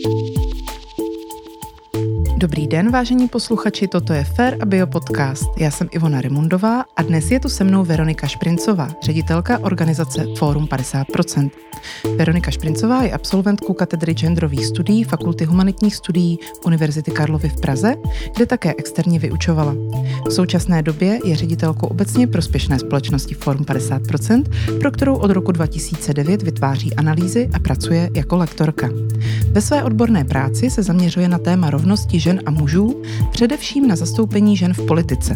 Thank you. Dobrý den, vážení posluchači, toto je Fair a Bio podcast. Já jsem Ivona Rimundová a dnes je tu se mnou Veronika Šprincová, ředitelka organizace Fórum 50%. Veronika Šprincová je absolventkou katedry genderových studií Fakulty humanitních studií Univerzity Karlovy v Praze, kde také externě vyučovala. V současné době je ředitelkou obecně prospěšné společnosti Forum 50%, pro kterou od roku 2009 vytváří analýzy a pracuje jako lektorka. Ve své odborné práci se zaměřuje na téma rovnosti žen a mužů, především na zastoupení žen v politice.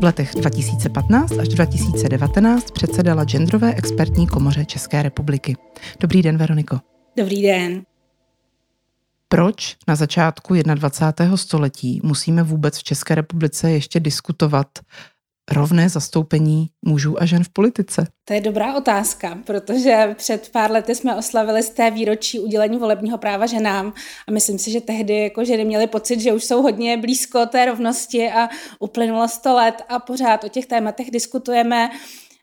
V letech 2015 až 2019 předsedala genderové expertní komoře České republiky. Dobrý den, Veroniko. Dobrý den. Proč na začátku 21. století musíme vůbec v České republice ještě diskutovat rovné zastoupení mužů a žen v politice? To je dobrá otázka, protože před pár lety jsme oslavili z té výročí udělení volebního práva ženám a myslím si, že tehdy jako ženy měly pocit, že už jsou hodně blízko té rovnosti a uplynulo 100 let a pořád o těch tématech diskutujeme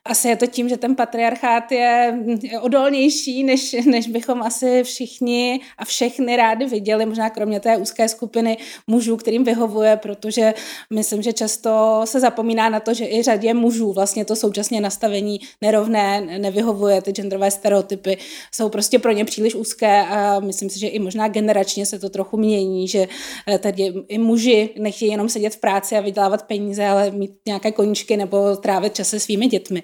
asi je to tím, že ten patriarchát je, odolnější, než, než bychom asi všichni a všechny rádi viděli, možná kromě té úzké skupiny mužů, kterým vyhovuje, protože myslím, že často se zapomíná na to, že i řadě mužů vlastně to současně nastavení nerovné, nevyhovuje, ty genderové stereotypy jsou prostě pro ně příliš úzké a myslím si, že i možná generačně se to trochu mění, že eh, tady i muži nechtějí jenom sedět v práci a vydělávat peníze, ale mít nějaké koníčky nebo trávit čas se svými dětmi.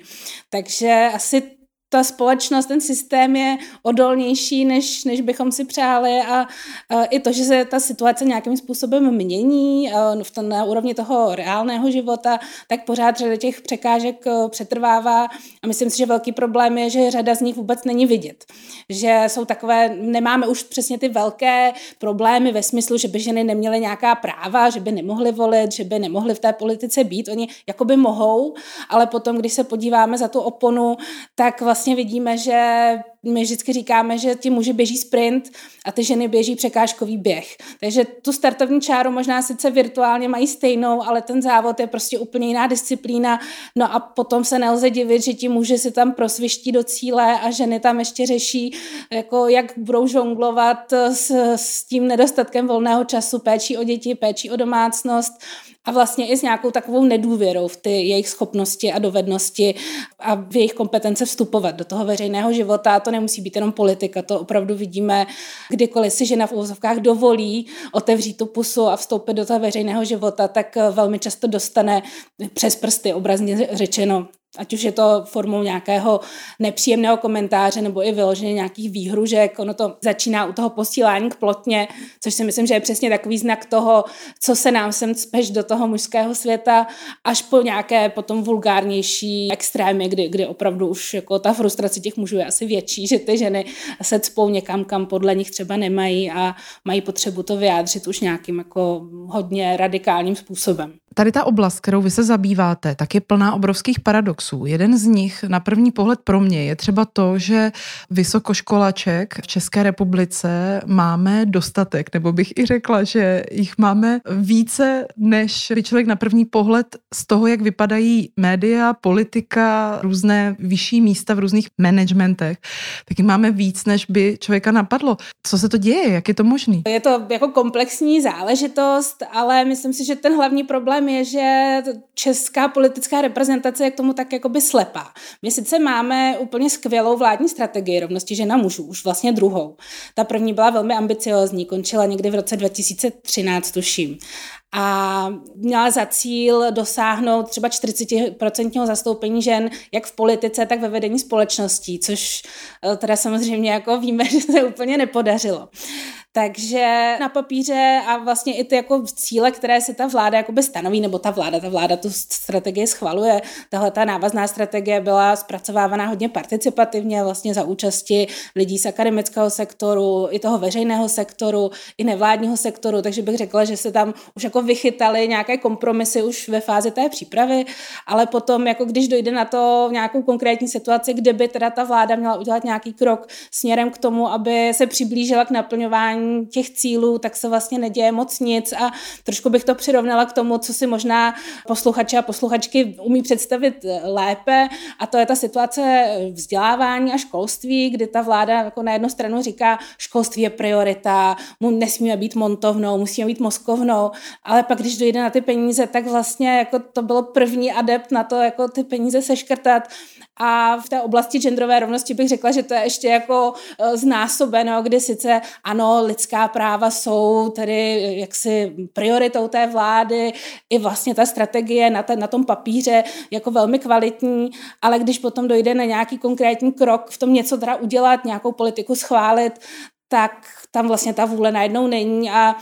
Takže asi ta společnost, ten systém je odolnější, než, než bychom si přáli a, a i to, že se ta situace nějakým způsobem mění v tom, na úrovni toho reálného života, tak pořád řada těch překážek e, přetrvává a myslím si, že velký problém je, že řada z nich vůbec není vidět. Že jsou takové, nemáme už přesně ty velké problémy ve smyslu, že by ženy neměly nějaká práva, že by nemohly volit, že by nemohly v té politice být. Oni jakoby mohou, ale potom, když se podíváme za tu oponu, tak vlastně vlastně vidíme, že my vždycky říkáme, že ti muži běží sprint a ty ženy běží překážkový běh. Takže tu startovní čáru možná sice virtuálně mají stejnou, ale ten závod je prostě úplně jiná disciplína. No a potom se nelze divit, že ti muži si tam prosviští do cíle a ženy tam ještě řeší, jako jak budou žonglovat s, s tím nedostatkem volného času, péčí o děti, péčí o domácnost a vlastně i s nějakou takovou nedůvěrou v ty jejich schopnosti a dovednosti a v jejich kompetence vstupovat do toho veřejného života. A to nemusí být jenom politika, to opravdu vidíme, kdykoliv si žena v úvozovkách dovolí otevřít tu pusu a vstoupit do toho veřejného života, tak velmi často dostane přes prsty, obrazně řečeno, ať už je to formou nějakého nepříjemného komentáře nebo i vyloženě nějakých výhružek. Ono to začíná u toho posílání k plotně, což si myslím, že je přesně takový znak toho, co se nám sem cpeš do toho mužského světa, až po nějaké potom vulgárnější extrémy, kdy, kdy opravdu už jako ta frustrace těch mužů je asi větší, že ty ženy se cpou někam, kam podle nich třeba nemají a mají potřebu to vyjádřit už nějakým jako hodně radikálním způsobem. Tady ta oblast, kterou vy se zabýváte, tak je plná obrovských paradoxů. Jeden z nich na první pohled pro mě je třeba to, že vysokoškolaček v České republice máme dostatek, nebo bych i řekla, že jich máme více, než by člověk na první pohled z toho, jak vypadají média, politika, různé vyšší místa v různých managementech, tak jich máme víc, než by člověka napadlo. Co se to děje? Jak je to možné? Je to jako komplexní záležitost, ale myslím si, že ten hlavní problém problém je, že česká politická reprezentace je k tomu tak jakoby slepá. My sice máme úplně skvělou vládní strategii rovnosti žena mužů, už vlastně druhou. Ta první byla velmi ambiciozní, končila někdy v roce 2013, tuším a měla za cíl dosáhnout třeba 40% zastoupení žen jak v politice, tak ve vedení společností, což eh, teda samozřejmě jako víme, že se úplně nepodařilo. Takže na papíře a vlastně i ty jako cíle, které si ta vláda jakoby stanoví, nebo ta vláda, ta vláda tu strategii schvaluje. Tahle ta návazná strategie byla zpracovávaná hodně participativně, vlastně za účasti lidí z akademického sektoru, i toho veřejného sektoru, i nevládního sektoru, takže bych řekla, že se tam už jako vychytali nějaké kompromisy už ve fázi té přípravy, ale potom, jako když dojde na to nějakou konkrétní situaci, kde by teda ta vláda měla udělat nějaký krok směrem k tomu, aby se přiblížila k naplňování dosahování těch cílů, tak se vlastně neděje moc nic a trošku bych to přirovnala k tomu, co si možná posluchači a posluchačky umí představit lépe a to je ta situace vzdělávání a školství, kdy ta vláda jako na jednu stranu říká, školství je priorita, nesmíme být montovnou, musíme být moskovnou, ale pak, když dojde na ty peníze, tak vlastně jako to bylo první adept na to, jako ty peníze seškrtat a v té oblasti genderové rovnosti bych řekla, že to je ještě jako e, znásobeno, kdy sice ano, lidská práva jsou tedy jaksi prioritou té vlády, i vlastně ta strategie na, te, na tom papíře jako velmi kvalitní, ale když potom dojde na nějaký konkrétní krok v tom něco teda udělat, nějakou politiku schválit, tak tam vlastně ta vůle najednou není a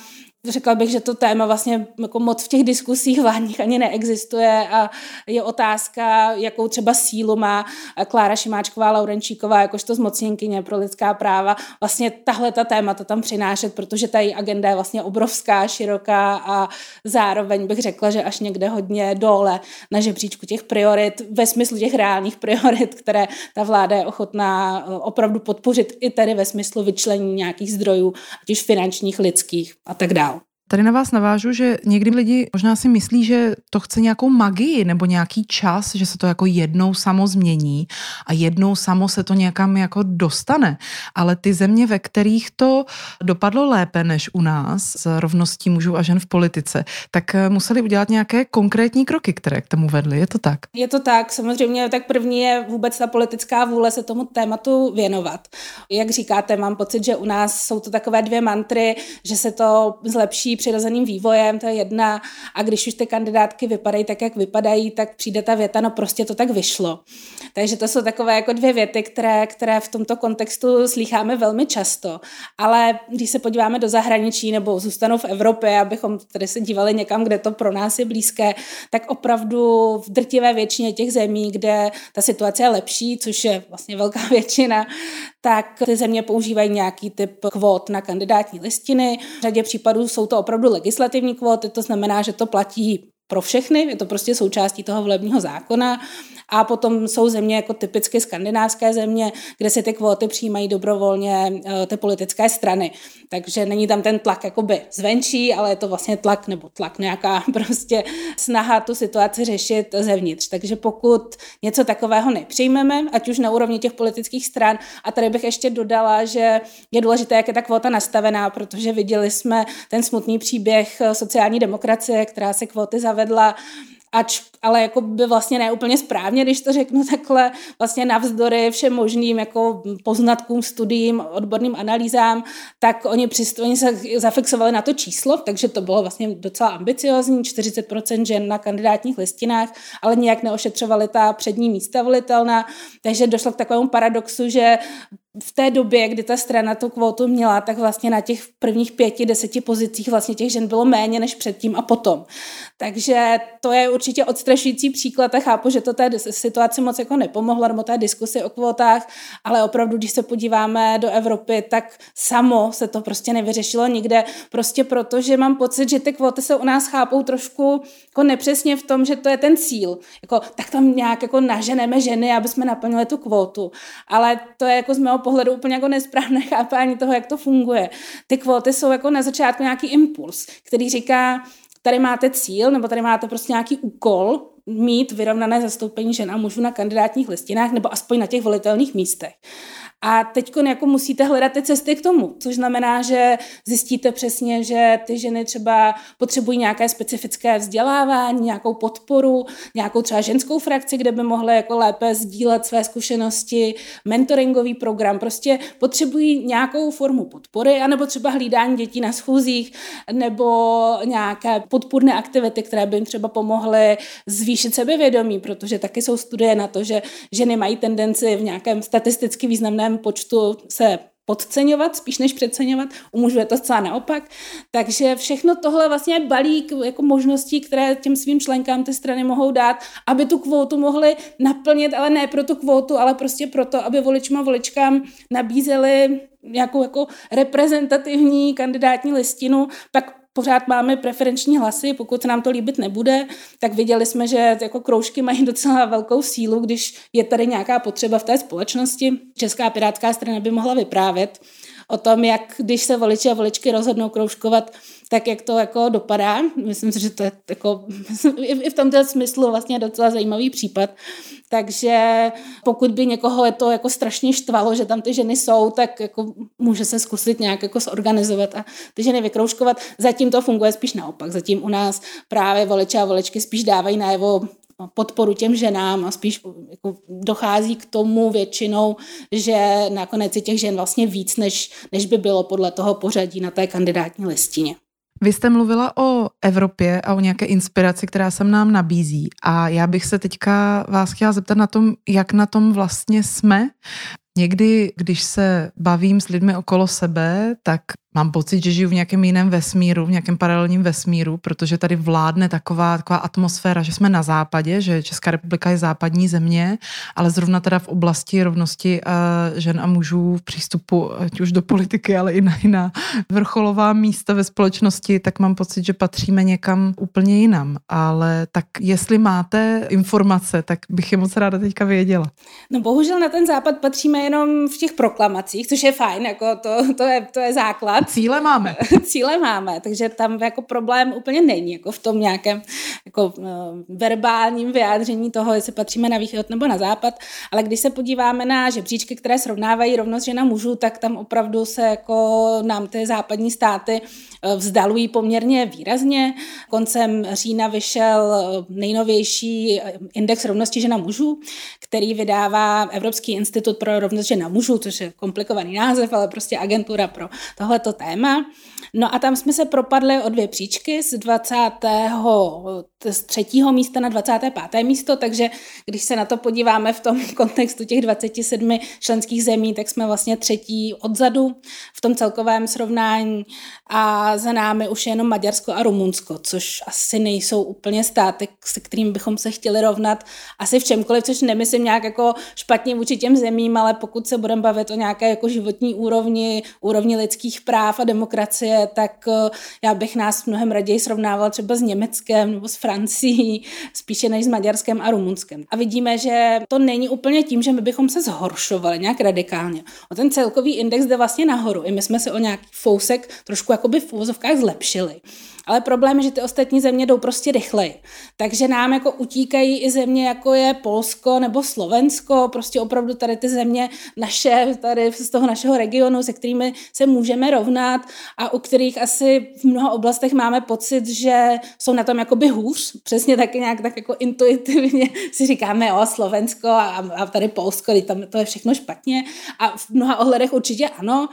řekla bych, že to téma vlastně jako moc v těch diskusích vládních ani neexistuje a je otázka, jakou třeba sílu má Klára Šimáčková Laurenčíková jakožto zmocněnkyně pro lidská práva vlastně tahle ta témata tam přinášet, protože ta její agenda je vlastně obrovská, široká a zároveň bych řekla, že až někde hodně dole na žebříčku těch priorit, ve smyslu těch reálných priorit, které ta vláda je ochotná eh, opravdu podpořit i tedy ve smyslu vyčlení nějakých zdrojů, ať už finančních, lidských a tak dále. Tady na vás navážu, že někdy lidi možná si myslí, že to chce nějakou magii nebo nějaký čas, že se to jako jednou samo změní a jednou samo se to někam jako dostane. Ale ty země, ve kterých to dopadlo lépe než u nás s rovností mužů a žen v politice, tak eh, museli udělat nějaké konkrétní kroky, které k tomu vedly. Je to tak? Je to tak. Samozřejmě tak první je vůbec ta politická vůle se tomu tématu věnovat. Jak říkáte, mám pocit, že u nás jsou to takové dvě mantry, že se to zlepší přirozeným vývojem, to je jedna. A když už ty kandidátky vypadají tak, jak vypadají, tak přijde ta věta, no prostě to tak vyšlo. Takže to jsou takové jako dvě věty, které, které v tomto kontextu slýcháme velmi často. Ale když se podíváme do zahraničí nebo zůstanou v Evropě, abychom tady se dívali někam, kde to pro nás je blízké, tak opravdu v drtivé většině těch zemí, kde ta situace je lepší, což je vlastně velká většina, tak ty země používají nějaký typ kvót na kandidátní listiny. V řadě případů jsou to opravdu legislativní kvóty, to znamená, že to platí pro všechny, je to prostě součástí toho volebního zákona a potom jsou země jako typicky skandinávské země, kde se ty kvóty přijímají dobrovolně eh, ty politické strany. Takže není tam ten tlak jakoby zvenčí, ale je to vlastně tlak nebo tlak nějaká prostě snaha tu situaci řešit zevnitř. Takže pokud něco takového nepřijmeme, ať už na úrovni těch politických stran, a tady bych ještě dodala, že je důležité, jak je ta kvota nastavená, protože viděli jsme ten smutný příběh sociální demokracie, která se kvóty zavedla ač, ale jako by vlastně neúplně správně, když to řeknu takhle, vlastně navzdory všem možným jako poznatkům, studiím, odborným analýzám, tak oni, přist, oni se zafixovali na to číslo, takže to bylo vlastně docela ambiciozní, 40% žen na kandidátních listinách, ale nijak neošetřovali ta přední místa volitelná, takže došlo k takovému paradoxu, že v té době, kdy ta strana tu kvotu měla, tak vlastně na těch prvních pěti, deseti pozicích vlastně těch žen bylo méně než předtím a potom. Takže to je určitě odstrašující příklad a chápu, že to té situaci moc jako nepomohlo, nebo té diskusi o kvotách, ale opravdu, když se podíváme do Evropy, tak samo se to prostě nevyřešilo nikde, prostě proto, že mám pocit, že ty kvoty se u nás chápou trošku jako nepřesně v tom, že to je ten cíl. Jako, tak tam nějak jako naženeme ženy, aby jsme naplnili tu kvotu. Ale to je jako z mého pohledu úplně jako nesprávné chápání toho, jak to funguje. Ty kvóty jsou jako na začátku nějaký impuls, který říká, tady máte cíl, nebo tady máte prostě nějaký úkol, mít vyrovnané zastoupení žen a mužů na kandidátních listinách, nebo aspoň na těch volitelných místech. A teď jako musíte hledat ty cesty k tomu, což znamená, že zjistíte přesně, že ty ženy třeba potřebují nějaké specifické vzdělávání, nějakou podporu, nějakou třeba ženskou frakci, kde by mohly jako lépe sdílet své zkušenosti, mentoringový program, prostě potřebují nějakou formu podpory, anebo třeba hlídání dětí na schůzích, nebo nějaké podpůrné aktivity, které by jim třeba pomohly zvýšit sebevědomí, protože taky jsou studie na to, že ženy mají tendenci v nějakém statisticky významném velkém počtu se podceňovat, spíš než přeceňovat. U mužů je to zcela naopak. Takže všechno tohle vlastně je balík jako možností, které těm svým členkám ty strany mohou dát, aby tu kvótu mohly naplnit, ale ne pro tu kvótu, ale prostě proto, aby voličům a voličkám nabízeli nějakou jako reprezentativní kandidátní listinu, pak pořád máme preferenční hlasy, pokud nám to líbit nebude, tak viděli jsme, že jako kroužky mají docela velkou sílu, když je tady nějaká potřeba v té společnosti. Česká pirátská strana by mohla vyprávět o tom, jak když se voliči a voličky rozhodnou kroužkovat, tak jak to jako dopadá. Myslím si, že to je jako i v tomto smyslu vlastně docela zajímavý případ. Takže pokud by někoho to jako strašně štvalo, že tam ty ženy jsou, tak jako může se zkusit nějak jako zorganizovat a ty ženy vykroužkovat. Zatím to funguje spíš naopak. Zatím u nás právě voliče a voličky spíš dávají najevo podporu těm ženám a spíš jako dochází k tomu většinou, že nakonec je těch žen vlastně víc, než, než by bylo podle toho pořadí na té kandidátní listině. Vy jste mluvila o Evropě a o nějaké inspiraci, která se nám nabízí. A já bych se teďka vás chtěla zeptat na tom, jak na tom vlastně jsme. Někdy, když se bavím s lidmi okolo sebe, tak mám pocit, že žiju v nějakém jiném vesmíru, v nějakém paralelním vesmíru, protože tady vládne taková, taková atmosféra, že jsme na západě, že Česká republika je západní země, ale zrovna teda v oblasti rovnosti uh, žen a mužů v přístupu ať už do politiky, ale i na jiná vrcholová místa ve společnosti, tak mám pocit, že patříme někam úplně jinam. Ale tak jestli máte informace, tak bych je moc ráda teďka věděla. No bohužel na ten západ patříme jenom v těch proklamacích, což je fajn, jako to, to, je, to je základ Cíle máme. Cíle máme, takže tam jako problém úplně není, jako v tom nějakém jako, uh, verbálním vyjádření toho, jestli patříme na východ nebo na západ, ale když se podíváme na žebříčky, které srovnávají rovnost žena mužů, tak tam opravdu se jako nám ty západní státy uh, vzdalují poměrně výrazně. Koncem října vyšel uh, nejnovější index rovnosti žena mužů, který vydává Evropský institut pro rovnost žena mužů, což je komplikovaný název, ale prostě agentura pro tohleto to téma. No a tam jsme se propadli o dvě příčky z 23. místa na 25. místo, takže když se na to podíváme v tom kontextu těch 27 členských zemí, tak jsme vlastně třetí odzadu v tom celkovém srovnání a za námi už je jenom Maďarsko a Rumunsko, což asi nejsou úplně státy, se kterým bychom se chtěli rovnat asi v čemkoliv, což nemyslím nějak jako špatně vůči těm zemím, ale pokud se budeme bavit o nějaké jako životní úrovni, úrovni lidských práv a demokracie, tak eh, já bych nás mnohem raději srovnával třeba s Německem nebo s Francií, spíše než s Maďarskem a Rumunskem. A vidíme, že to není úplně tím, že my bychom se zhoršovali nějak radikálně. O ten celkový index jde vlastně nahoru. I my jsme se o nějaký fousek trošku jakoby v úvozovkách zlepšili. Ale problém je, že ty ostatní země jdou prostě rychleji. Takže nám jako utíkají i země, jako je Polsko nebo Slovensko, prostě opravdu tady ty země naše, tady z toho našeho regionu, se kterými se můžeme rovnat a u kterých asi v mnoha oblastech máme pocit, že jsou na tom jakoby hůř. Přesně taky nějak tak jako intuitivně si říkáme, o Slovensko a, a tady Polsko, tam to je všechno špatně. A v mnoha ohledech určitě ano,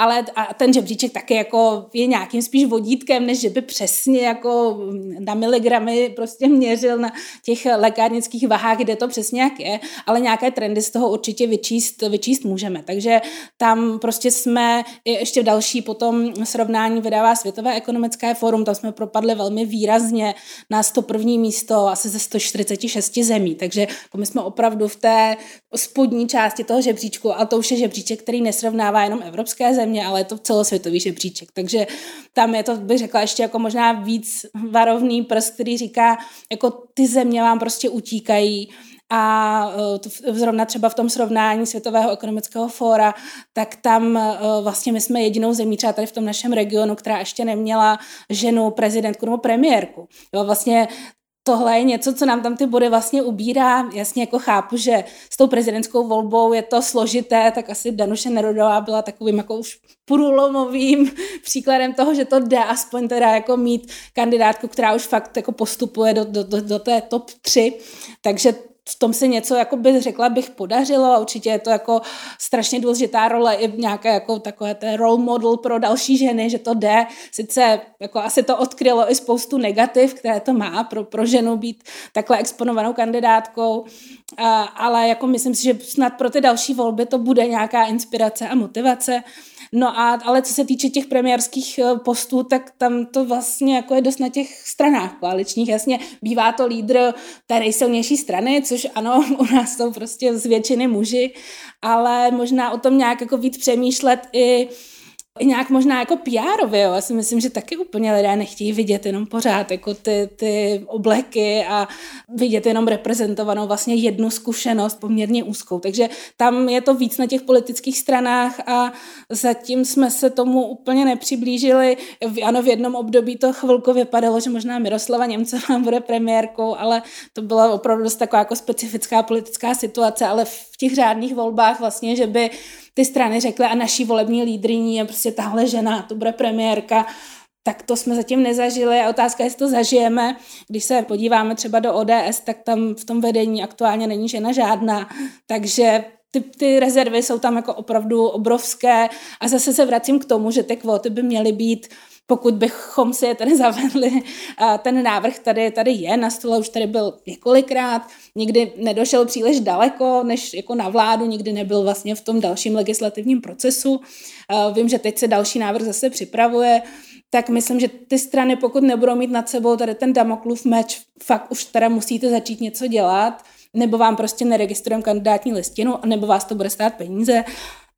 ale a ten žebříček taky jako je nějakým spíš vodítkem, než že by přesně jako na miligramy prostě měřil na těch lékárnických vahách, kde to přesně jak je, ale nějaké trendy z toho určitě vyčíst, vyčíst můžeme. Takže tam prostě jsme ještě další potom srovnání vydává Světové ekonomické fórum, tam jsme propadli velmi výrazně na 101. místo asi ze 146 zemí, takže jako my jsme opravdu v té spodní části toho žebříčku, a to už je žebříček, který nesrovnává jenom evropské země, ale je to celosvětový žebříček. Takže tam je to, bych řekla, ještě jako možná víc varovný prst, který říká, jako ty země vám prostě utíkají, a e, zrovna třeba v tom srovnání Světového ekonomického fóra, tak tam e, vlastně my jsme jedinou zemí třeba tady v tom našem regionu, která ještě neměla ženu prezidentku nebo premiérku. Jo, vlastně tohle je něco, co nám tam ty body vlastně ubírá. Jasně jako chápu, že s tou prezidentskou volbou je to složité, tak asi Danuše Nerudová byla takovým jako už průlomovým příkladem toho, že to jde aspoň teda jako mít kandidátku, která už fakt jako postupuje do, do, do, do té top 3. Takže v tom se něco, jako by řekla bych, podařilo a určitě je to jako strašně důležitá role i nějaké jako takové té role model pro další ženy, že to jde. Sice jako asi to odkrylo i spoustu negativ, které to má pro, pro ženu být takhle exponovanou kandidátkou, a, ale jako myslím si, že snad pro ty další volby to bude nějaká inspirace a motivace. No a, ale co se týče těch premiérských eh, postů, tak tam to vlastně jako je dost na těch stranách koaličních. Jasně, bývá to lídr té nejsilnější strany, což ano, u nás jsou prostě z většiny muži, ale možná o tom nějak jako víc přemýšlet i i nějak možná jako pr jo. Já si myslím, že taky úplně lidé nechtějí vidět jenom pořád jako ty, ty obleky a vidět jenom reprezentovanou vlastně jednu zkušenost poměrně úzkou. Takže tam je to víc na těch politických stranách a zatím jsme se tomu úplně nepřiblížili. Ano, v jednom období to chvilku vypadalo, že možná Miroslava Němcová bude premiérkou, ale to byla opravdu dost taková jako specifická politická situace, ale těch řádných volbách vlastně, že by ty strany řekly a naší volební lídriní je prostě tahle žena, to bude premiérka, tak to jsme zatím nezažili. A otázka, jestli to zažijeme. Když se podíváme třeba do ODS, tak tam v tom vedení aktuálně není žena žádná, takže ty, ty rezervy jsou tam jako opravdu obrovské. A zase se vracím k tomu, že ty kvóty by měly být pokud bychom si je tady zavedli, ten návrh tady, tady je na stole, už tady byl několikrát, nikdy nedošel příliš daleko, než jako na vládu, nikdy nebyl vlastně v tom dalším legislativním procesu. Vím, že teď se další návrh zase připravuje, tak myslím, že ty strany, pokud nebudou mít nad sebou tady ten Damoklův meč, fakt už teda musíte začít něco dělat, nebo vám prostě neregistrujeme kandidátní listinu, nebo vás to bude stát peníze,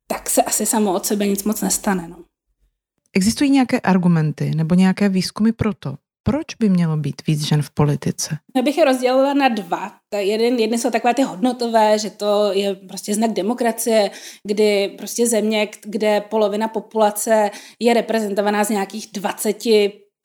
tak se asi samo od sebe nic moc nestane. No. Existují nějaké argumenty nebo nějaké výzkumy pro to, proč by mělo být víc žen v politice? Já bych je rozdělila na dva. Ta jeden, jedny jsou takové ty hodnotové, že to je prostě znak demokracie, kdy prostě země, kde polovina populace je reprezentovaná z nějakých 20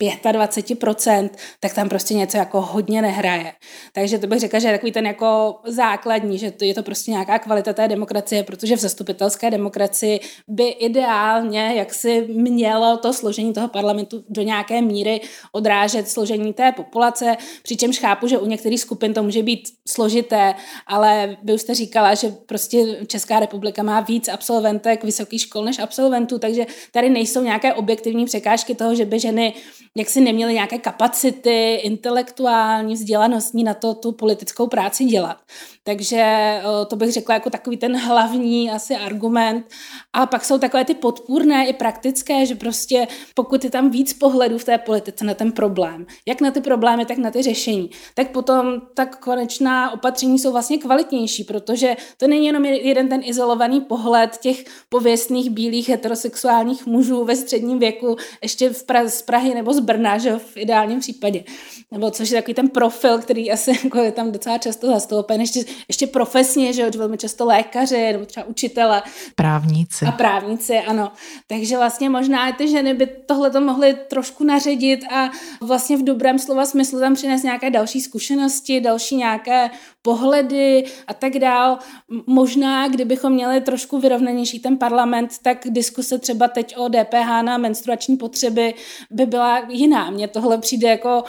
25%, tak tam prostě něco jako hodně nehraje. Takže to bych řekla, že je takový ten jako základní, že to je to prostě nějaká kvalita té demokracie, protože v zastupitelské demokracii by ideálně, jak si mělo to složení toho parlamentu do nějaké míry odrážet složení té populace, přičemž chápu, že u některých skupin to může být složité, ale vy už jste říkala, že prostě Česká republika má víc absolventek vysokých škol než absolventů, takže tady nejsou nějaké objektivní překážky toho, že by ženy jak si neměli nějaké kapacity intelektuální, vzdělanostní na to tu politickou práci dělat. Takže eh, to bych řekla jako takový ten hlavní asi argument. A pak jsou takové ty podpůrné i praktické, že prostě pokud je tam víc pohledů v té politice na ten problém, jak na ty problémy, tak na ty řešení, tak potom tak konečná opatření jsou vlastně kvalitnější, protože to není jenom jeden ten izolovaný pohled těch pověstných bílých heterosexuálních mužů ve středním věku, ještě v pra- z Prahy nebo z Brna, že v ideálním případě. Nebo což je takový ten profil, který asi jako je tam docela často zastoupen, ještě ještě profesně, že velmi často lékaři nebo třeba učitele. Právníci. A právníci, ano. Takže vlastně možná i ty ženy by tohle to mohly trošku naředit a vlastně v dobrém slova smyslu tam přinést nějaké další zkušenosti, další nějaké pohledy a tak dál. Možná, kdybychom měli trošku vyrovnanější ten parlament, tak diskuse třeba teď o DPH na menstruační potřeby by byla jiná. Mně tohle přijde jako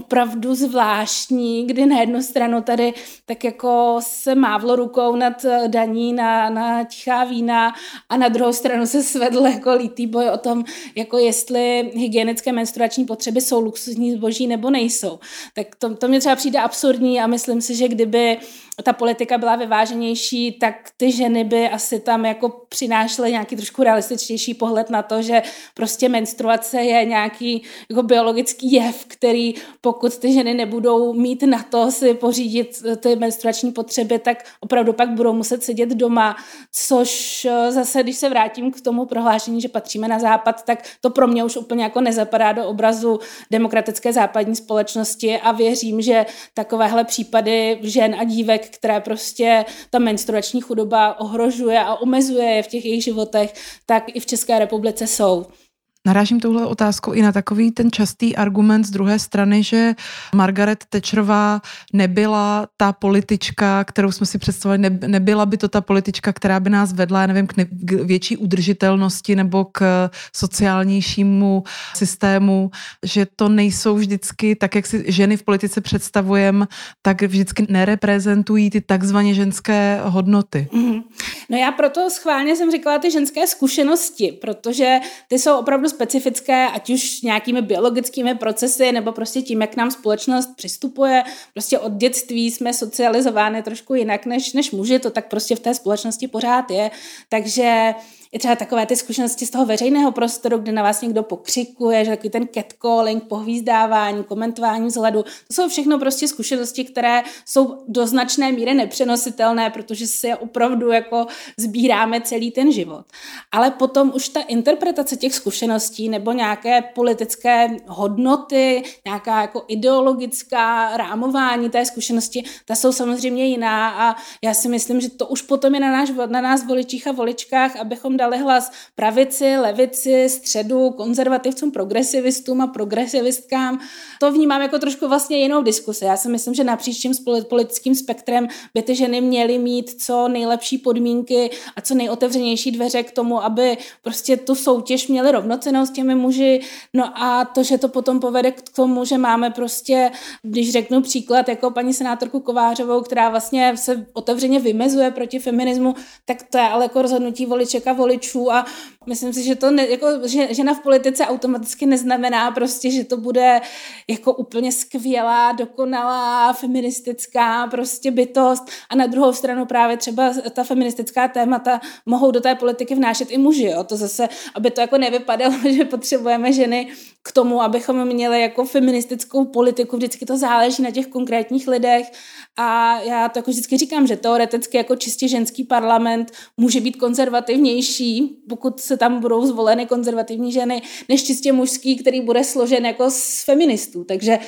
opravdu zvláštní, kdy na jednu stranu tady tak jako se mávlo rukou nad eh, daní na, na tichá vína a na druhou stranu se svedl jako lítý boj o tom, jako jestli hygienické menstruační potřeby jsou luxusní zboží nebo nejsou. Tak to, to mě třeba přijde absurdní a myslím si, že kdyby ta politika byla vyváženější, tak ty ženy by asi tam jako přinášely nějaký trošku realističtější pohled na to, že prostě menstruace je nějaký jako biologický jev, který pokud ty ženy nebudou mít na to si pořídit ty menstruační potřeby, tak opravdu pak budou muset sedět doma, což eh, zase, když se vrátím k tomu prohlášení, že patříme na západ, tak to pro mě už úplně jako nezapadá do obrazu demokratické západní společnosti a věřím, že takovéhle případy žen a dívek, které prostě ta menstruační chudoba ohrožuje a omezuje je v těch jejich životech, tak i v České republice jsou. Narážím touhle otázkou i na takový ten častý argument z druhé strany, že Margaret Thatcherová nebyla ta politička, kterou jsme si představili, nebyla by to ta politička, která by nás vedla, nevím, k, ne, k větší udržitelnosti nebo k sociálnějšímu systému, že to nejsou vždycky, tak jak si ženy v politice představujeme, tak vždycky nereprezentují ty takzvaně ženské hodnoty. Mm-hmm. No já proto schválně jsem říkala ty ženské zkušenosti, protože ty jsou opravdu specifické, ať už nějakými biologickými procesy, nebo prostě tím, jak nám společnost přistupuje. Prostě od dětství jsme socializovány trošku jinak než, než muži, to tak prostě v té společnosti pořád je. Takže i třeba takové ty zkušenosti z toho veřejného prostoru, kde na vás někdo pokřikuje, že takový ten catcalling, pohvízdávání, komentování vzhledu, to jsou všechno prostě zkušenosti, které jsou do značné míry nepřenositelné, protože si je opravdu jako sbíráme celý ten život. Ale potom už ta interpretace těch zkušeností nebo nějaké politické hodnoty, nějaká jako ideologická rámování té zkušenosti, ta jsou samozřejmě jiná a já si myslím, že to už potom je na, náš, na nás voličích a voličkách, abychom dali hlas pravici, levici, středu, konzervativcům, progresivistům a progresivistkám. To vnímám jako trošku vlastně jinou diskusi. Já si myslím, že napříč tím politickým spektrem by ty ženy měly mít co nejlepší podmínky a co nejotevřenější dveře k tomu, aby prostě tu soutěž měly rovnocenou s těmi muži. No a to, že to potom povede k tomu, že máme prostě, když řeknu příklad, jako paní senátorku Kovářovou, která vlastně se otevřeně vymezuje proti feminismu, tak to je ale jako rozhodnutí voliček a a myslím si, že to ne, jako, že, žena v politice automaticky neznamená prostě, že to bude jako úplně skvělá, dokonalá, feministická prostě bytost a na druhou stranu právě třeba ta feministická témata mohou do té politiky vnášet i muži, jo? to zase, aby to jako nevypadalo, že potřebujeme ženy k tomu, abychom měli jako feministickou politiku, vždycky to záleží na těch konkrétních lidech a já to jako vždycky říkám, že teoreticky jako čistě ženský parlament může být konzervativnější, pokud se tam budou zvoleny konzervativní ženy, než čistě mužský, který bude složen jako z feministů. Takže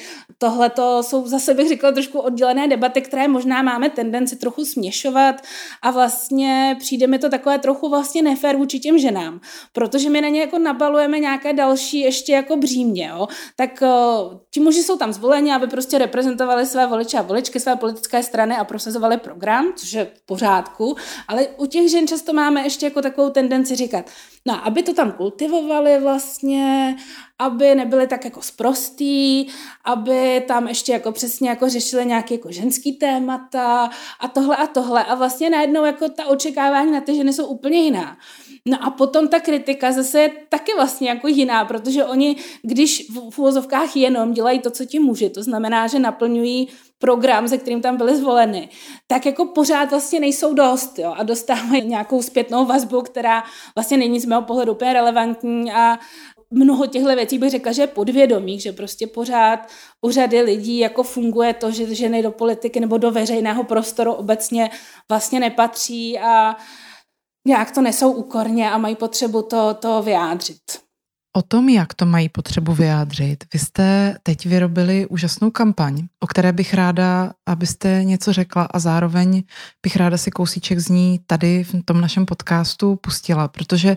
tohle to jsou zase bych řekla trošku oddělené debaty, které možná máme tendenci trochu směšovat a vlastně přijde mi to takové trochu vlastně nefér vůči těm ženám, protože my na ně jako nabalujeme nějaké další ještě jako břímě, jo? tak ti muži jsou tam zvoleni, aby prostě reprezentovali své voliče a voličky, své politické strany a prosazovali program, což je v pořádku, ale u těch žen často máme ještě jako takovou tendenci říkat, no aby to tam kultivovali vlastně, aby nebyli tak jako sprostý, aby tam ještě jako přesně jako řešili nějaké jako ženský témata a tohle a tohle a vlastně najednou jako ta očekávání na ty ženy jsou úplně jiná. No a potom ta kritika zase je taky vlastně jako jiná, protože oni, když v úvozovkách jenom dělají to, co ti muži, to znamená, že naplňují program, se kterým tam byly zvoleny, tak jako pořád vlastně nejsou dost jo, a dostávají nějakou zpětnou vazbu, která vlastně není z mého pohledu úplně relevantní a mnoho těchto věcí bych řekla, že je podvědomých, že prostě pořád u řady lidí jako funguje to, že ženy do politiky nebo do veřejného prostoru obecně vlastně nepatří a nějak to nesou úkorně a mají potřebu to, to vyjádřit. O tom, jak to mají potřebu vyjádřit, vy jste teď vyrobili úžasnou kampaň, o které bych ráda, abyste něco řekla a zároveň bych ráda si kousíček z ní tady v tom našem podcastu pustila, protože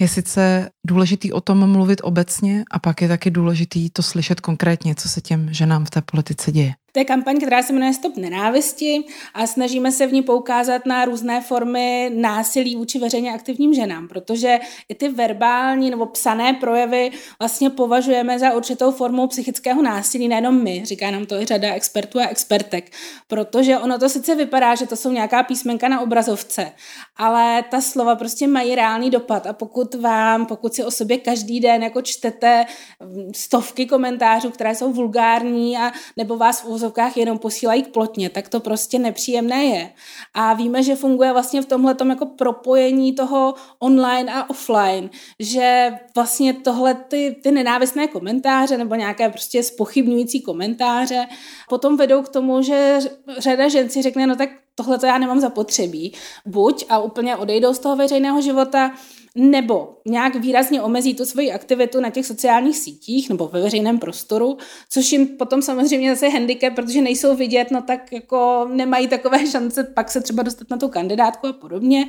je sice důležitý o tom mluvit obecně a pak je taky důležitý to slyšet konkrétně, co se těm ženám v té politice děje. To je kampaň, která se jmenuje Stop nenávisti a snažíme se v ní poukázat na různé formy násilí vůči veřejně aktivním ženám, protože i ty verbální nebo psané projevy vlastně považujeme za určitou formu psychického násilí, nejenom my, říká nám to i řada expertů a expertek, protože ono to sice vypadá, že to jsou nějaká písmenka na obrazovce, ale ta slova prostě mají reálný dopad a pokud vám, pokud si o sobě každý den jako čtete stovky komentářů, které jsou vulgární a nebo vás v uvozovkách jenom posílají k plotně, tak to prostě nepříjemné je. A víme, že funguje vlastně v tomhle jako propojení toho online a offline, že vlastně tohle ty, ty nenávistné komentáře nebo nějaké prostě spochybňující komentáře potom vedou k tomu, že řada žen si řekne, no tak tohle to já nemám zapotřebí. Buď a úplně odejdou z toho veřejného života, nebo nějak výrazně omezí tu svoji aktivitu na těch sociálních sítích nebo ve veřejném prostoru, což jim potom samozřejmě zase handicap, protože nejsou vidět, no tak jako nemají takové šance pak se třeba dostat na tu kandidátku a podobně.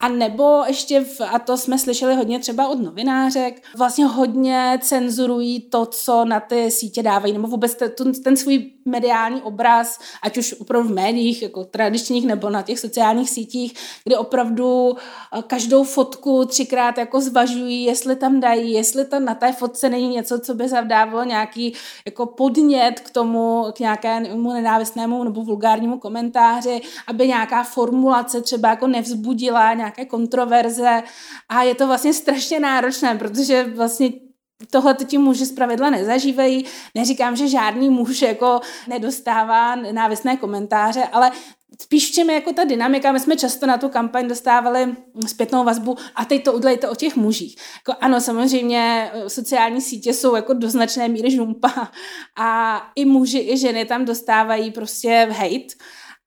A nebo ještě, v, a to jsme slyšeli hodně třeba od novinářek, vlastně hodně cenzurují to, co na ty sítě dávají, nebo vůbec ten, ten svůj mediální obraz, ať už opravdu v médiích, jako tradičních, nebo na těch sociálních sítích, kde opravdu eh, každou fotku třikrát jako zvažují, jestli tam dají, jestli tam na té fotce není něco, co by zavdávalo nějaký jako podnět k tomu, k nějakému nenávistnému nebo vulgárnímu komentáři, aby nějaká formulace třeba jako nevzbudila nějaké kontroverze a je to vlastně strašně náročné, protože vlastně tohle ti muži zpravidla nezažívají. Neříkám, že žádný muž jako nedostává návisné komentáře, ale spíš v čem je jako ta dynamika. My jsme často na tu kampaň dostávali zpětnou vazbu a teď to udělejte o těch mužích. Jako ano, samozřejmě eh, sociální sítě jsou jako do značné míry žumpa a i muži, i ženy tam dostávají prostě hate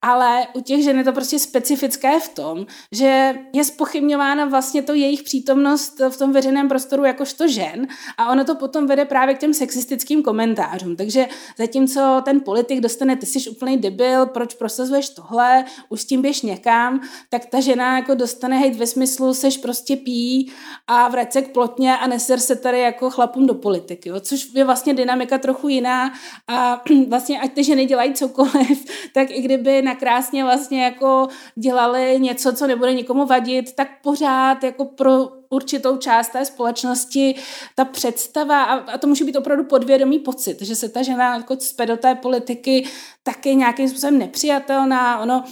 ale u těch žen je to prostě specifické v tom, že je spochybňována vlastně to jejich přítomnost v tom veřejném prostoru jakožto žen a ono to potom vede právě k těm sexistickým komentářům. Takže zatímco ten politik dostane, ty jsi úplný debil, proč prosazuješ tohle, už s tím běž někam, tak ta žena jako dostane hejt ve smyslu, seš prostě pí a vrať se k plotně a neser se tady jako chlapům do politiky, jo? což je vlastně dynamika trochu jiná a vlastně ať ty ženy dělají cokoliv, tak i kdyby na krásně vlastně jako dělali něco, co nebude nikomu vadit, tak pořád jako pro určitou část té společnosti ta představa, a, a to může být opravdu podvědomý pocit, že se ta žena jako cpe do té politiky taky nějakým způsobem nepřijatelná, ono no,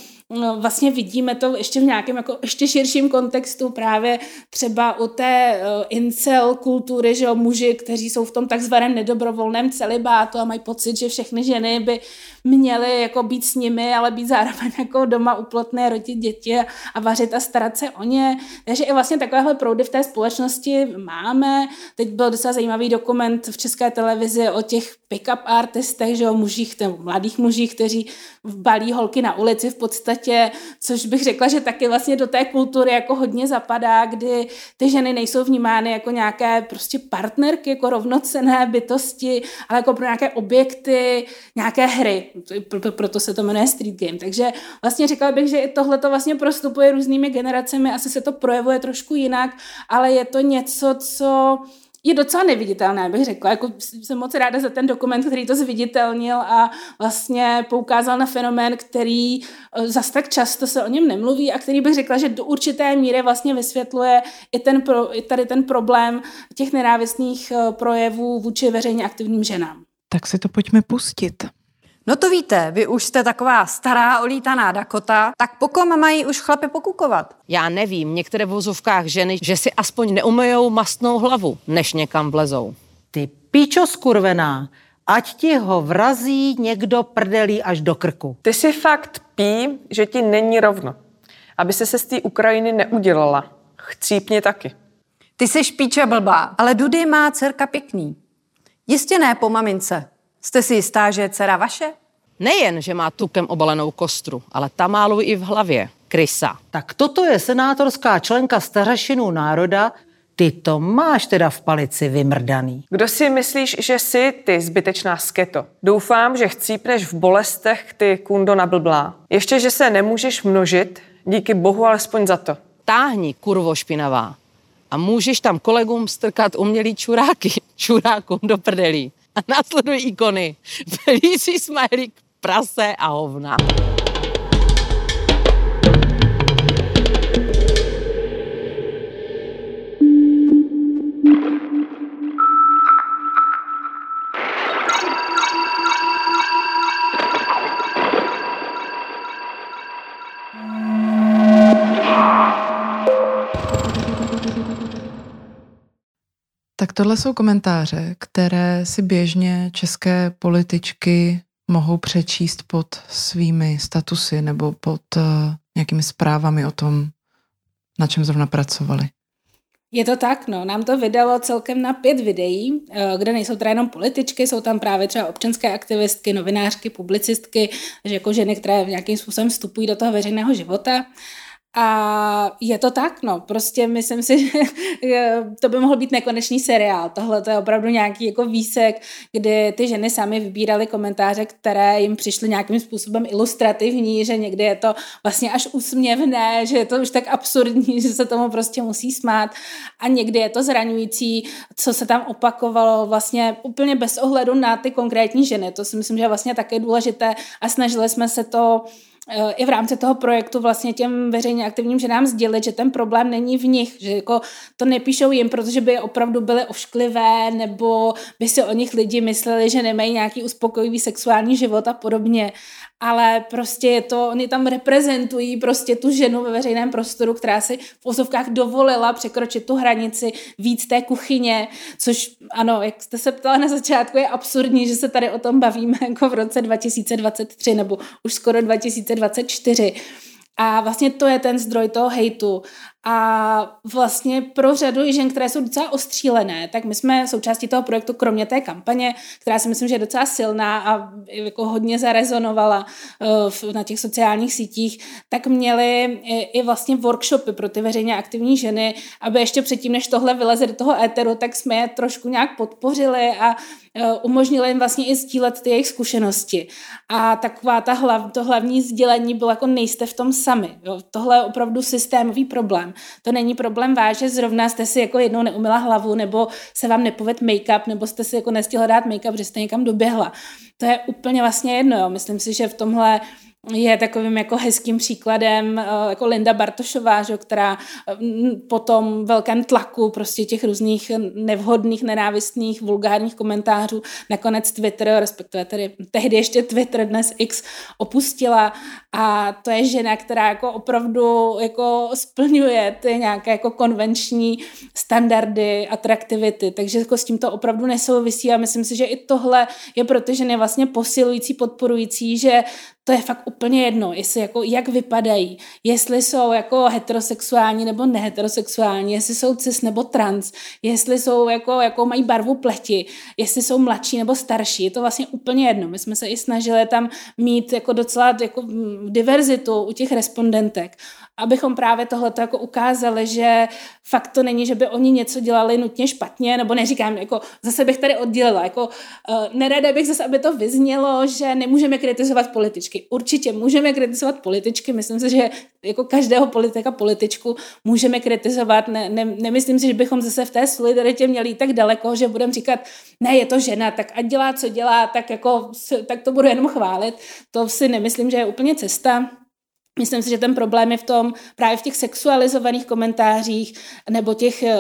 vlastně vidíme to ještě v nějakém jako ještě širším kontextu právě třeba u té uh, incel kultury, že jo, muži, kteří jsou v tom takzvaném nedobrovolném celibátu a mají pocit, že všechny ženy by měly jako být s nimi, ale být zároveň jako doma uplotné, rodit děti a vařit a starat se o ně. Takže i vlastně takovéhle proudy v té společnosti máme. Teď byl docela zajímavý dokument v české televizi o těch pick-up artistech, že o mužích, mladých mužích, kteří balí holky na ulici v podstatě, což bych řekla, že taky vlastně do té kultury jako hodně zapadá, kdy ty ženy nejsou vnímány jako nějaké prostě partnerky, jako rovnocené bytosti, ale jako pro nějaké objekty, nějaké hry proto se to jmenuje Street Game. Takže vlastně říkala bych, že i tohle to vlastně prostupuje různými generacemi, asi se to projevuje trošku jinak, ale je to něco, co je docela neviditelné, bych řekla. Jako jsem moc ráda za ten dokument, který to zviditelnil a vlastně poukázal na fenomén, který eh, zas tak často se o něm nemluví a který bych řekla, že do určité míry vlastně vysvětluje i, ten pro, i tady ten problém těch nenávistných eh, projevů vůči veřejně aktivním ženám. Tak si to pojďme pustit. No to víte, vy už jste taková stará olítaná Dakota, tak po kom mají už chlapy pokukovat? Já nevím, některé v vozovkách ženy, že si aspoň neumyjou mastnou hlavu, než někam vlezou. Ty píčo skurvená, ať ti ho vrazí někdo prdelí až do krku. Ty si fakt pí, že ti není rovno. Aby se se z té Ukrajiny neudělala. Chcípně taky. Ty jsi špíče blbá, ale Dudy má dcerka pěkný. Jistě ne po mamince. Jste si jistá, že je dcera vaše? Nejen, že má tukem obalenou kostru, ale tamálu i v hlavě. Krysa. Tak toto je senátorská členka stařešinů národa, ty to máš teda v palici vymrdaný. Kdo si myslíš, že jsi ty zbytečná sketo? Doufám, že chcípneš v bolestech ty kundo nablblá. Ještě, že se nemůžeš množit, díky bohu alespoň za to. Táhni, kurvo špinavá. A můžeš tam kolegům strkat umělý čuráky, čurákům do prdelí a následují ikony. Felici smajlík, prase a hovna. Tak tohle jsou komentáře, které si běžně české političky mohou přečíst pod svými statusy nebo pod uh, nějakými zprávami o tom, na čem zrovna pracovali. Je to tak, no. Nám to vydalo celkem na pět videí, eh, kde nejsou teda jenom političky, jsou tam právě třeba občanské aktivistky, novinářky, publicistky, takže jako ženy, které nějakým způsobem vstupují do toho veřejného života. A je to tak, no, prostě myslím si, že to by mohl být nekonečný seriál. Tohle to je opravdu nějaký jako výsek, kdy ty ženy sami vybíraly komentáře, které jim přišly nějakým způsobem ilustrativní, že někdy je to vlastně až úsměvné, že je to už tak absurdní, že se tomu prostě musí smát a někdy je to zraňující, co se tam opakovalo vlastně úplně bez ohledu na ty konkrétní ženy. To si myslím, že je vlastně také důležité a snažili jsme se to i v rámci toho projektu vlastně těm veřejně aktivním ženám sdělit, že ten problém není v nich, že jako to nepíšou jim, protože by opravdu byly ošklivé, nebo by si o nich lidi mysleli, že nemají nějaký uspokojivý sexuální život a podobně ale prostě je to, oni tam reprezentují prostě tu ženu ve veřejném prostoru, která si v osovkách dovolila překročit tu hranici víc té kuchyně, což ano, jak jste se ptala na začátku, je absurdní, že se tady o tom bavíme jako v roce 2023 nebo už skoro 2024 224. A vlastně to je ten zdroj toho hejtu. A vlastně pro řadu žen, které jsou docela ostřílené, tak my jsme součástí toho projektu, kromě té kampaně, která si myslím, že je docela silná a jako hodně zarezonovala uh, na těch sociálních sítích, tak měli i, vlastně workshopy pro ty veřejně aktivní ženy, aby ještě předtím, než tohle vyleze do toho éteru, tak jsme je trošku nějak podpořili a Eh, umožnilo jim vlastně i sdílet ty jejich zkušenosti. A taková ta hlav, to hlavní sdělení bylo jako nejste v tom sami. Jo. Tohle je opravdu systémový problém. To není problém váš, že zrovna jste si jako jednou neumila hlavu, nebo se vám nepoved make-up, nebo jste si jako nestihla dát make-up, že jste někam doběhla. To je úplně vlastně jedno. Jo. Myslím si, že v tomhle je takovým jako hezkým příkladem eh, jako Linda Bartošová, že, která mm, po tom velkém tlaku prostě těch různých nevhodných, nenávistných, vulgárních komentářů nakonec Twitter, respektive tedy tehdy ještě Twitter, dnes X, opustila. A to je žena, která jako opravdu jako splňuje ty nějaké jako konvenční standardy, atraktivity, takže jako s tím to opravdu nesouvisí a myslím si, že i tohle je pro ty ženy vlastně posilující, podporující, že to je fakt úplně jedno, jestli jako, jak vypadají, jestli jsou jako heterosexuální nebo neheterosexuální, jestli jsou cis nebo trans, jestli jsou jako, jako mají barvu pleti, jestli jsou mladší nebo starší, je to vlastně úplně jedno. My jsme se i snažili tam mít jako docela jako diverzitu u těch respondentek abychom právě tohleto jako ukázali, že fakt to není, že by oni něco dělali nutně špatně, nebo neříkám, jako zase bych tady oddělila, jako uh, nerada bych zase, aby to vyznělo, že nemůžeme kritizovat političky. Určitě můžeme kritizovat političky, myslím si, že jako každého politika političku můžeme kritizovat, ne, ne, nemyslím si, že bychom zase v té solidaritě měli tak daleko, že budeme říkat, ne, je to žena, tak ať dělá, co dělá, tak jako, tak to budu jenom chválit. To si nemyslím, že je úplně cesta. Myslím si, že ten problém je v tom právě v těch sexualizovaných komentářích nebo těch eh,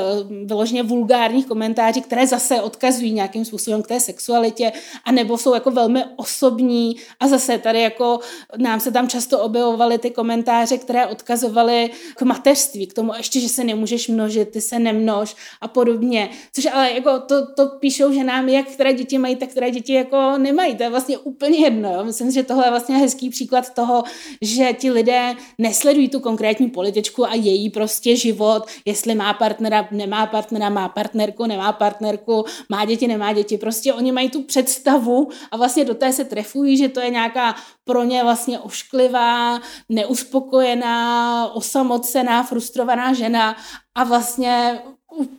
vyloženě vulgárních komentářích, které zase odkazují nějakým způsobem k té sexualitě, a nebo jsou jako velmi osobní a zase tady jako nám se tam často objevovaly ty komentáře, které odkazovaly k mateřství, k tomu ještě, že se nemůžeš množit, ty se nemnož a podobně. Což ale jako to, to píšou že nám jak které děti mají, tak které děti jako nemají. To je vlastně úplně jedno. Jo? Myslím si, že tohle je vlastně hezký příklad toho, že ti lidé nesledují tu konkrétní političku a její prostě život, jestli má partnera, nemá partnera, má partnerku, nemá partnerku, má děti, nemá děti. Prostě oni mají tu představu a vlastně do té se trefují, že to je nějaká pro ně vlastně ošklivá, neuspokojená, osamocená, frustrovaná žena a vlastně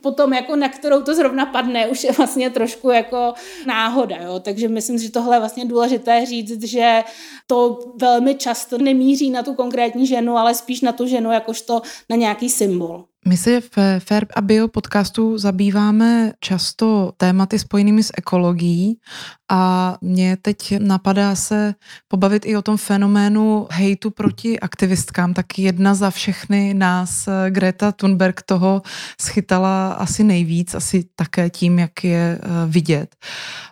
potom jako na kterou to zrovna padne, už je vlastně trošku jako náhoda, jo. Takže myslím, že tohle je vlastně důležité říct, že to velmi často nemíří na tu konkrétní ženu, ale spíš na tu ženu jakožto na nějaký symbol. My se v Fair a Bio podcastu zabýváme často tématy spojenými s ekologií a mě teď napadá se pobavit i o tom fenoménu hejtu proti aktivistkám. Tak jedna za všechny nás, Greta Thunberg, toho schytala asi nejvíc, asi také tím, jak je eh, vidět.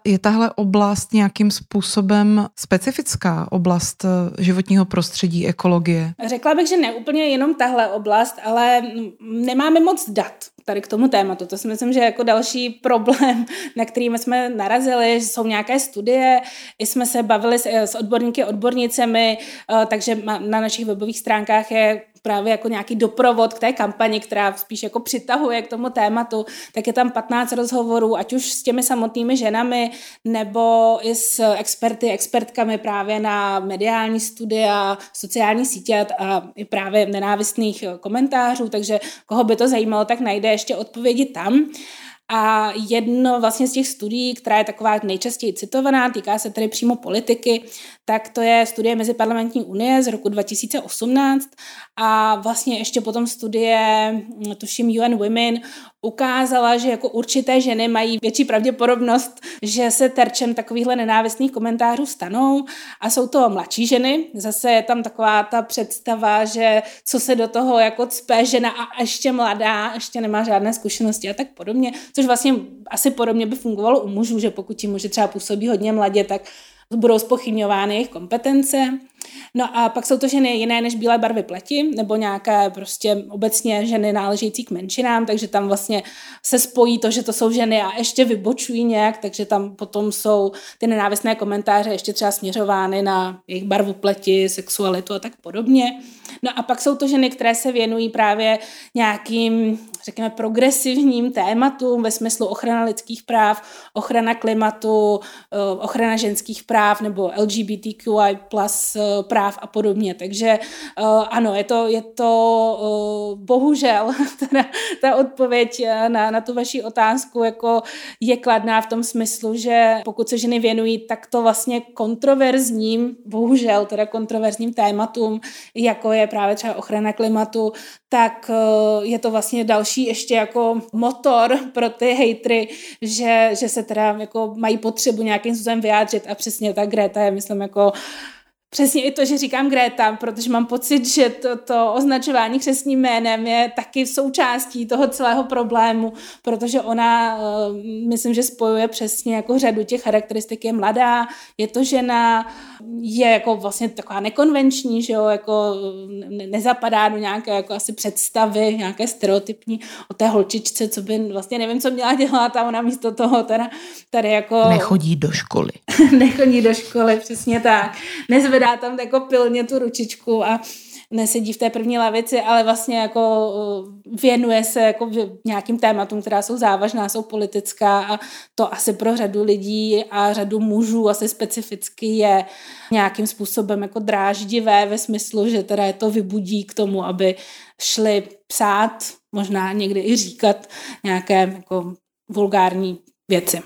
Je tahle oblast nějakým způsobem specifická oblast eh, životního prostředí, ekologie? Řekla bych, že ne úplně jenom tahle oblast, ale nemáme moc dat tady k tomu tématu. To si myslím, že jako další problém, na který jsme narazili, že jsou nějaké studie, i jsme se bavili s, s odborníky, odbornicemi, eh, takže na našich webových stránkách je právě jako nějaký doprovod k té kampani, která spíš jako přitahuje k tomu tématu, tak je tam 15 rozhovorů, ať už s těmi samotnými ženami, nebo i s experty, expertkami právě na mediální studia, sociální sítě a i právě nenávistných komentářů, takže koho by to zajímalo, tak najde ještě odpovědi tam. A jedno vlastně z těch studií, která je taková nejčastěji citovaná, týká se tedy přímo politiky, tak to je studie Meziparlamentní unie z roku 2018 a vlastně ještě potom studie, hm, tuším UN Women, ukázala, že jako určité ženy mají větší pravděpodobnost, že se terčem takovýchhle nenávistných komentářů stanou a jsou to mladší ženy. Zase je tam taková ta představa, že co se do toho jako cpe žena a ještě mladá, ještě nemá žádné zkušenosti a tak podobně, což vlastně asi podobně by fungovalo u mužů, že pokud ti muži třeba působí hodně mladě, tak budou spochybňovány jejich kompetence. No a pak jsou to ženy jiné než bílé barvy pleti, nebo nějaké prostě obecně ženy náležející k menšinám, takže tam vlastně se spojí to, že to jsou ženy a ještě vybočují nějak, takže tam potom jsou ty nenávistné komentáře ještě třeba směřovány na jejich barvu pleti, sexualitu a tak podobně. No a pak jsou to ženy, které se věnují právě nějakým, řekněme, progresivním tématům ve smyslu ochrana lidských práv, ochrana klimatu, eh, ochrana ženských práv nebo LGBTQI plus eh, práv a podobně. Takže uh, ano, je to, je to bohužel teda, ta odpověď na, na tu vaši otázku jako je kladná v tom smyslu, že pokud se ženy věnují takto vlastně kontroverzním, bohužel teda kontroverzním tématům, jako je právě třeba ochrana klimatu, tak je to vlastně další ještě jako motor pro ty hejtry, že, že se teda jako mají potřebu nějakým způsobem vyjádřit a přesně ta Greta je, myslím, jako Přesně i to, že říkám Greta, protože mám pocit, že to, to označování křesním jménem je taky součástí toho celého problému, protože ona, uh, myslím, že spojuje přesně jako řadu těch charakteristik. Je mladá, je to žena, je jako vlastně taková nekonvenční, že jo, jako ne, nezapadá do nějaké jako asi představy, nějaké stereotypní o té holčičce, co by vlastně nevím, co měla dělat a ona místo toho teda tady jako... Nechodí do školy. nechodí do školy, přesně tak. Nezvedá zvedá tam jako pilně tu ručičku a nesedí v té první lavici, ale vlastně jako uh, věnuje se jako nějakým tématům, která jsou závažná, jsou politická a to asi pro řadu lidí a řadu mužů asi specificky je nějakým způsobem jako dráždivé ve smyslu, že teda je to vybudí k tomu, aby šli psát, možná někdy i říkat nějaké jako vulgární věci.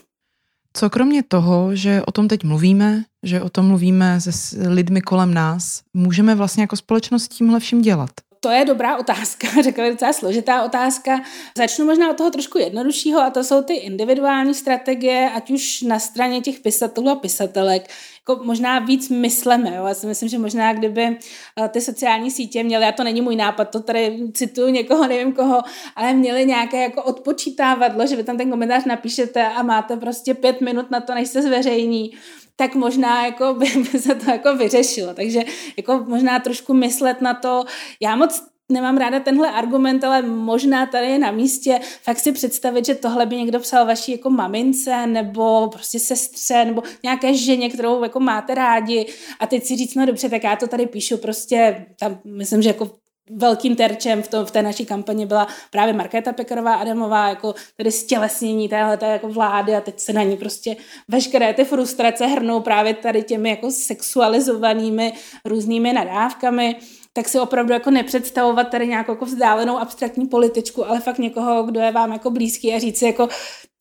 Co kromě toho, že o tom teď mluvíme, že o tom mluvíme se lidmi kolem nás, můžeme vlastně jako společnost tímhle vším dělat? To je dobrá otázka, řekla docela složitá otázka. Začnu možná od toho trošku jednoduššího a to jsou ty individuální strategie, ať už na straně těch pisatelů a pisatelek, jako možná víc mysleme. Jo? Já si myslím, že možná kdyby eh, ty sociální sítě měly, a to není můj nápad, to tady cituju někoho, nevím koho, ale měly nějaké jako odpočítávadlo, že vy tam ten komentář napíšete a máte prostě pět minut na to, než se zveřejní, tak možná jako by, se to jako vyřešilo. Takže jako možná trošku myslet na to. Já moc nemám ráda tenhle argument, ale možná tady je na místě fakt si představit, že tohle by někdo psal vaší jako mamince nebo prostě sestře nebo nějaké ženě, kterou jako máte rádi a teď si říct, no dobře, tak já to tady píšu prostě, tam myslím, že jako velkým terčem v, to, v té naší kampani byla právě Markéta Pekarová Adamová, jako tedy stělesnění téhle jako vlády a teď se na ní prostě veškeré ty frustrace hrnou právě tady těmi jako sexualizovanými různými nadávkami tak si opravdu jako nepředstavovat tady nějakou jako vzdálenou abstraktní političku, ale fakt někoho, kdo je vám jako blízký a říct si jako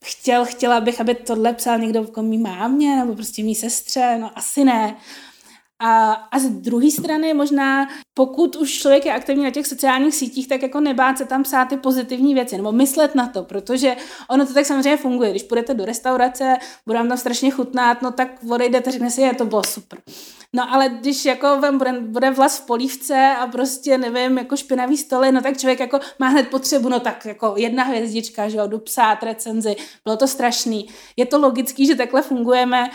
chtěl, chtěla bych, aby tohle psal někdo jako mý mámě nebo prostě mý sestře, no asi ne. A, a z druhé strany možná, pokud už člověk je aktivní na těch sociálních sítích, tak jako nebát se tam psát ty pozitivní věci, nebo myslet na to, protože ono to tak samozřejmě funguje. Když půjdete do restaurace, bude vám tam strašně chutnat, no tak odejdete, řekne si, je to bylo super. No ale když jako vám bude, bude vlas v polívce a prostě nevím, jako špinavý stoly, no tak člověk jako má hned potřebu, no tak jako jedna hvězdička, že jo, jdu psát recenzi, bylo to strašný. Je to logický, že takhle fungujeme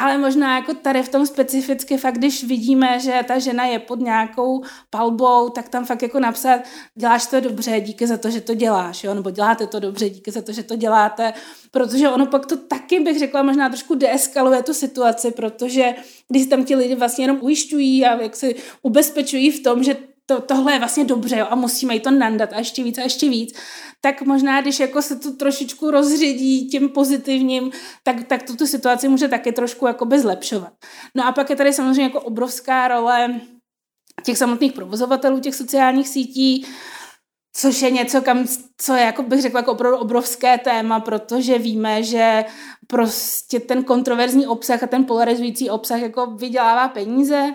ale možná jako tady v tom specificky fakt, když vidíme, že ta žena je pod nějakou palbou, tak tam fakt jako napsat, děláš to dobře, díky za to, že to děláš, jo? nebo děláte to dobře, díky za to, že to děláte, protože ono pak to taky, bych řekla, možná trošku deeskaluje tu situaci, protože když tam ti lidi vlastně jenom ujišťují a jak si ubezpečují v tom, že to, tohle je vlastně dobře jo, a musíme jí to nandat a ještě víc a ještě víc, tak možná, když jako se to trošičku rozředí tím pozitivním, tak, tak tuto situaci může taky trošku jakoby zlepšovat. No a pak je tady samozřejmě jako obrovská role těch samotných provozovatelů těch sociálních sítí, což je něco, kam, co je, jako bych řekla, jako opravdu obrovské téma, protože víme, že prostě ten kontroverzní obsah a ten polarizující obsah jako vydělává peníze,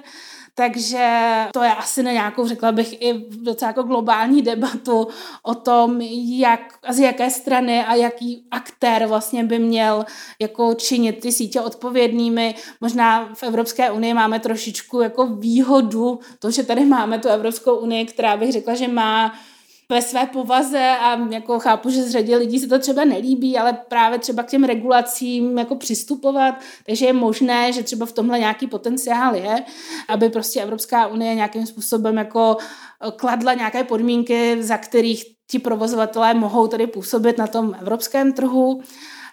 takže to je asi na nějakou, řekla bych, i docela jako globální debatu o tom, jak z jaké strany a jaký aktér vlastně by měl jako činit ty sítě odpovědnými. Možná v Evropské unii máme trošičku jako výhodu, to, že tady máme tu Evropskou unii, která bych řekla, že má ve své povaze a jako chápu, že z řadě lidí se to třeba nelíbí, ale právě třeba k těm regulacím jako přistupovat, takže je možné, že třeba v tomhle nějaký potenciál je, aby prostě Evropská unie nějakým způsobem jako kladla nějaké podmínky, za kterých ti provozovatelé mohou tady působit na tom evropském trhu.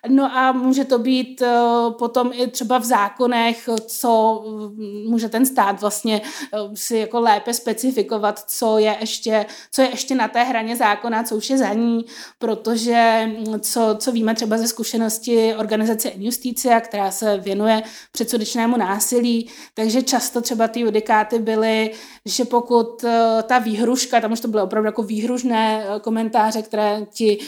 No a může to být eh, potom i třeba v zákonech, co mm, může ten stát vlastně eh, si jako lépe specifikovat, co je ještě, co je ještě na té hraně zákona, co už je za ní, protože mm, co, co víme třeba ze zkušenosti organizace Injusticia, která se věnuje předsudečnému násilí, takže často třeba ty judikáty byly, že pokud eh, ta výhruška, tam už to byly opravdu jako výhružné komentáře, které ti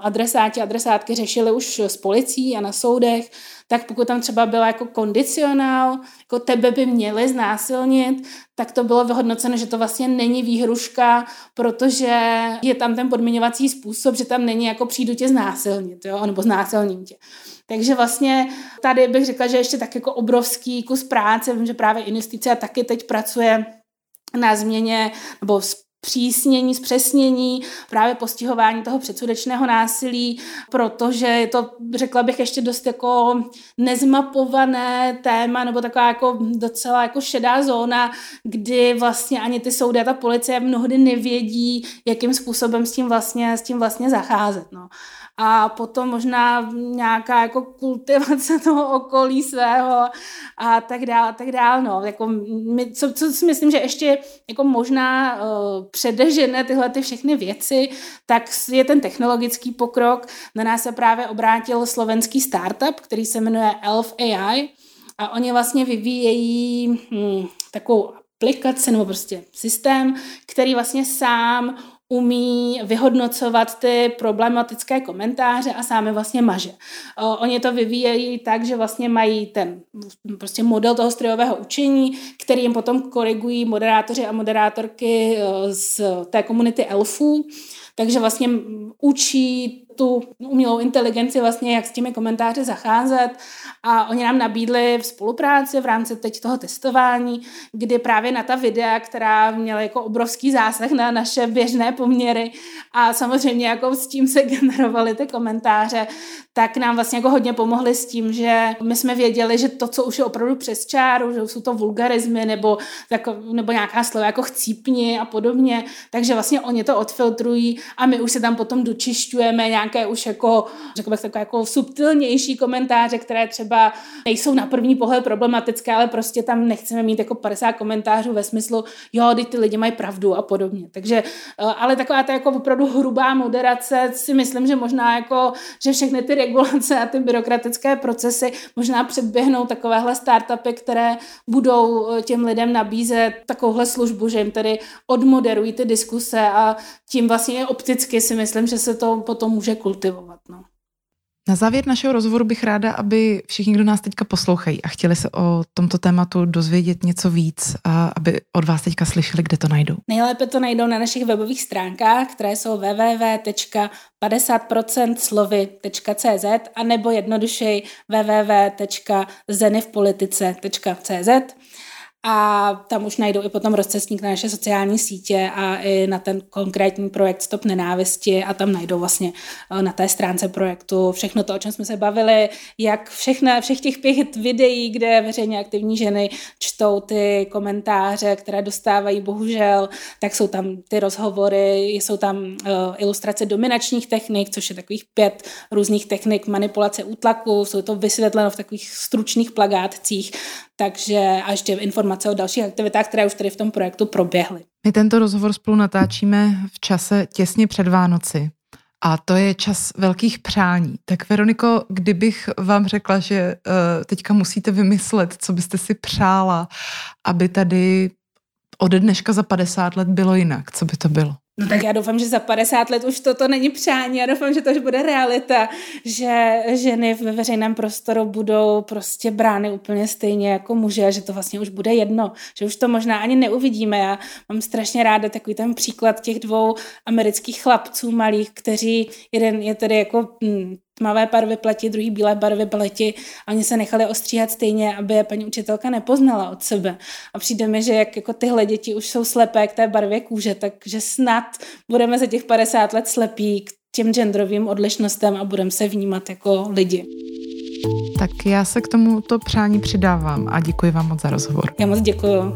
adresáti, adresátky řešili už s policií a na soudech, tak pokud tam třeba byla jako kondicionál, jako tebe by měli znásilnit, tak to bylo vyhodnoceno, že to vlastně není výhruška, protože je tam ten podmiňovací způsob, že tam není jako přijdu tě znásilnit, jo, nebo znásilním tě. Takže vlastně tady bych řekla, že ještě tak jako obrovský kus práce, vím, že právě investice taky teď pracuje na změně nebo přísnění, zpřesnění právě postihování toho předsudečného násilí, protože je to, řekla bych, ještě dost jako nezmapované téma, nebo taková jako docela jako šedá zóna, kdy vlastně ani ty soudy a ta policie mnohdy nevědí, jakým způsobem s tím vlastně, s tím vlastně zacházet. No a potom možná nějaká jako kultivace toho okolí svého a tak dále, tak dále, no. Jako my, co, co si myslím, že ještě jako možná uh, předežene tyhle ty všechny věci, tak je ten technologický pokrok. Na nás se právě obrátil slovenský startup, který se jmenuje Elf AI a oni vlastně vyvíjejí hm, takovou aplikaci nebo prostě systém, který vlastně sám umí vyhodnocovat ty problematické komentáře a sám vlastně maže. Oni to vyvíjejí tak, že vlastně mají ten prostě model toho strojového učení, který jim potom korigují moderátoři a moderátorky e, z té komunity elfů. Takže vlastně učí tu umělou inteligenci vlastně, jak s těmi komentáři zacházet. A oni nám nabídli v spolupráci v rámci teď toho testování, kdy právě na ta videa, která měla jako obrovský zásah na naše běžné poměry a samozřejmě jako s tím se generovaly ty komentáře, tak nám vlastně jako hodně pomohli s tím, že my jsme věděli, že to, co už je opravdu přes čáru, že jsou to vulgarizmy nebo, jako, nebo nějaká slova jako chcípni a podobně, takže vlastně oni to odfiltrují a my už se tam potom dočišťujeme nějaké už jako, řekl bych, takové jako subtilnější komentáře, které třeba nejsou na první pohled problematické, ale prostě tam nechceme mít jako 50 komentářů ve smyslu, jo, ty, ty lidi mají pravdu a podobně. Takže, eh, ale taková ta jako opravdu hrubá moderace si myslím, že možná jako, že všechny ty regulace a ty byrokratické procesy možná předběhnou takovéhle startupy, které budou eh, těm lidem nabízet takovouhle službu, že jim tedy odmoderují ty diskuse a tím vlastně opticky si myslím, že se to potom může kultivovat. No. Na závěr našeho rozhovoru bych ráda, aby všichni, kdo nás teďka poslouchají a chtěli se o tomto tématu dozvědět něco víc, a aby od vás teďka slyšeli, kde to najdou. Nejlépe to najdou na našich webových stránkách, které jsou www.50% slovy.cz a nebo jednodušeji www.zenivpolitice.cz a tam už najdou i potom rozcestník na naše sociální sítě a i na ten konkrétní projekt Stop nenávisti a tam najdou vlastně eh, na té stránce projektu všechno to, o čem jsme se bavili, jak všechna, všech těch pět videí, kde veřejně aktivní ženy čtou ty komentáře, které dostávají bohužel, tak jsou tam ty rozhovory, jsou tam uh, ilustrace dominačních technik, což je takových pět různých technik manipulace útlaku, jsou to vysvětleno v takových stručných plagátcích, takže a ještě informace o dalších aktivitách, které už tady v tom projektu proběhly. My tento rozhovor spolu natáčíme v čase těsně před Vánoci. A to je čas velkých přání. Tak Veroniko, kdybych vám řekla, že uh, teďka musíte vymyslet, co byste si přála, aby tady ode dneška za 50 let bylo jinak, co by to bylo? No tak já doufám, že za 50 let už toto není přání, já doufám, že to už bude realita, že ženy ve veřejném prostoru budou prostě brány úplně stejně jako muže a že to vlastně už bude jedno, že už to možná ani neuvidíme. Já mám strašně ráda takový ten příklad těch dvou amerických chlapců malých, kteří, jeden je tedy jako hm, tmavé barvy pleti, druhý bílé barvy pleti a oni se nechali ostříhat stejně, aby je paní učitelka nepoznala od sebe. A přijde mi, že jak jako tyhle děti už jsou slepé k té barvě kůže, takže snad budeme za těch 50 let slepí k těm genderovým odlišnostem a budeme se vnímat jako lidi. Tak já se k tomuto přání přidávám a děkuji vám moc za rozhovor. Já moc děkuji.